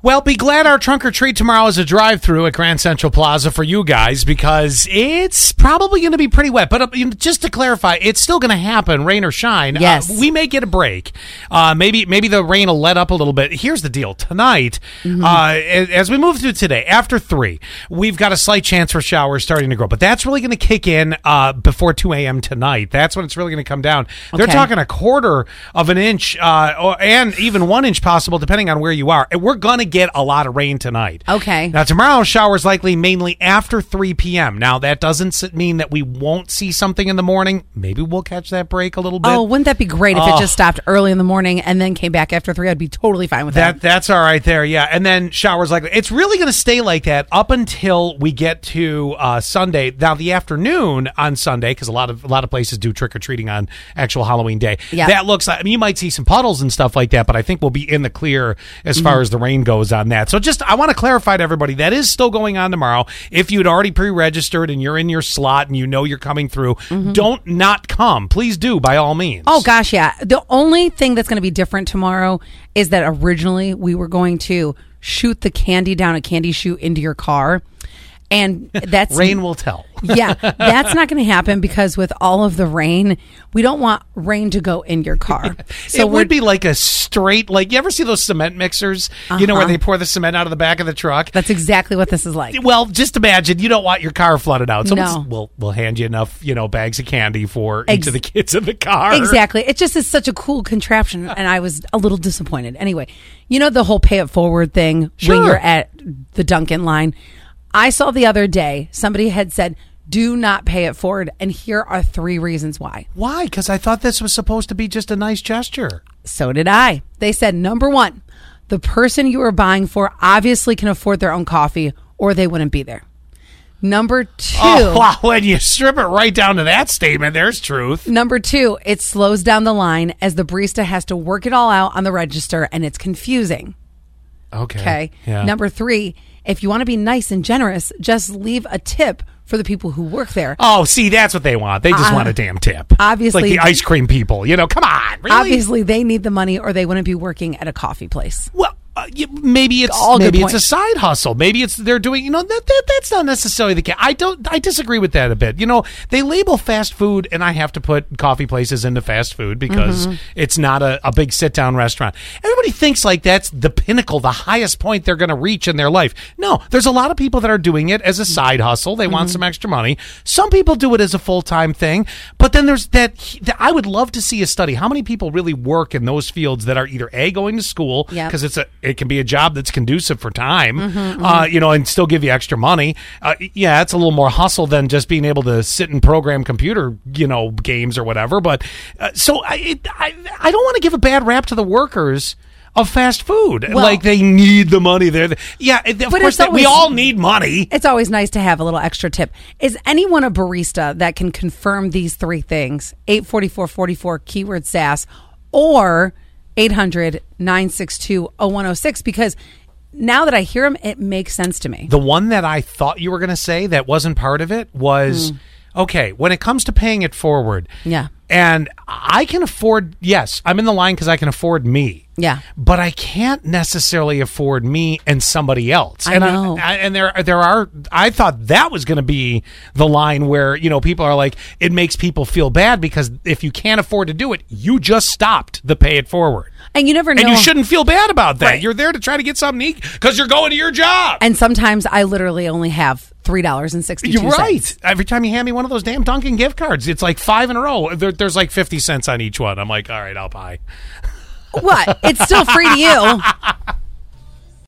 Well, be glad our trunk or treat tomorrow is a drive through at Grand Central Plaza for you guys because it's probably going to be pretty wet. But uh, just to clarify, it's still going to happen, rain or shine. Uh, Yes. we may get a break. Uh, maybe maybe the rain will let up a little bit. Here's the deal: tonight, Mm-hmm. uh, as, we move through today, after three, we've got a slight chance for showers starting to grow. But that's really going to kick in uh, before two a.m. tonight. That's when it's really going to come down. They're talking a quarter of an inch, uh, or, and even one inch possible, depending on where you are. And we're going to get a lot of rain tonight. Okay. Now tomorrow, showers likely mainly after 3 p.m. Now that doesn't mean that we won't see something in the morning. Maybe we'll catch that break a little bit. Oh, wouldn't that be great if Oh. it just stopped early in the morning and then came back after three? I'd be totally fine with that. That that's all right there, yeah. And then showers like it's really going to stay like that up until we get to uh, Sunday. Now the afternoon on Sunday, because a lot of a lot of places do trick or treating on actual Halloween day. Yeah. that looks like I mean you might see some puddles and stuff like that, but I think we'll be in the clear as far as the rain goes on that. So just I want to clarify to everybody that is still going on tomorrow. If you'd already pre-registered and you're in your slot and you know you're coming through, mm-hmm. don't not come. Please do by all means. Oh gosh, yeah. The only thing that's going to be different tomorrow is that originally we were going to shoot the candy down a candy chute into your car, and that's rain will tell. yeah, that's not going to happen because with all of the rain, we don't want rain to go in your car. So it would be like a straight, like you ever see those cement mixers? You know where Uh-huh. they pour the cement out of the back of the truck. that's exactly what this is like. well, just imagine you don't want your car flooded out. So No. we'll we'll hand you enough, you know, bags of candy for each of the kids in the car. Exactly. It just is such a cool contraption, and I was a little disappointed. Anyway, you know the whole pay it forward thing Sure. when you're at the Dunkin' line. I saw the other day somebody had said, "Do not pay it forward," and here are three reasons why. Why? Because I thought this was supposed to be just a nice gesture. So did I. They said number one, the person you are buying for obviously can afford their own coffee, or they wouldn't be there. Number oh, two. Oh, wow. When you strip it right down to that statement, there's truth. Number two, it slows down the line as the barista has to work it all out on the register and it's confusing. Okay. Okay. Yeah. Number three, if you want to be nice and generous, just leave a tip for the people who work there. Oh, see, that's what they want. They just Uh, want a damn tip. obviously- like the ice cream people. You know, come on, really? Obviously, they need the money or they wouldn't be working at a coffee place. Well, uh, maybe it's All maybe it's a side hustle. Maybe it's they're doing. You know that, that that's not necessarily the case. I don't. I disagree with that a bit. You know, they label fast food, and I have to put coffee places into fast food because Mm-hmm. it's not a, a big sit down restaurant. Everybody thinks like that's the pinnacle, the highest point they're going to reach in their life. No, there's a lot of people that are doing it as a side hustle. They Mm-hmm. want some extra money. Some people do it as a full time thing, but then there's that, that. I would love to see a study. How many people really work in those fields that are either a going to school Yep. because it's a it can be a job that's conducive for time, Mm-hmm, uh, you know, and still give you extra money. Uh, yeah, it's a little more hustle than just being able to sit and program computer, you know, games or whatever. But uh, so I, it, I I don't want to give a bad rap to the workers. Of fast food, Well- like they need the money. There, yeah. Of course, they, we all need money. It's always nice to have a little extra tip. Is anyone a barista that can confirm these three things? 84444 keyword SAS or 800 962 0106 because now that I hear them, it makes sense to me. The one that I thought you were going to say that wasn't part of it was hmm. Okay, when it comes to paying it forward. Yeah. And I can afford, yes, I'm in the line because I can afford me. Yeah. But I can't necessarily afford me and somebody else. I and know. I, and there there are I thought that was going to be the line where, you know, people are like it makes people feel bad because if you can't afford to do it, you just stopped the pay it forward. And you never know. And you shouldn't feel bad about that. Right. You're there to try to get something because you're going to your job. And sometimes I literally only have three dollars and sixty You're cents. right. Every time you hand me one of those damn Dunkin' gift cards, it's like five in a row. There, there's like 50 cents on each one. I'm like, all right, I'll buy. What? It's still free to you.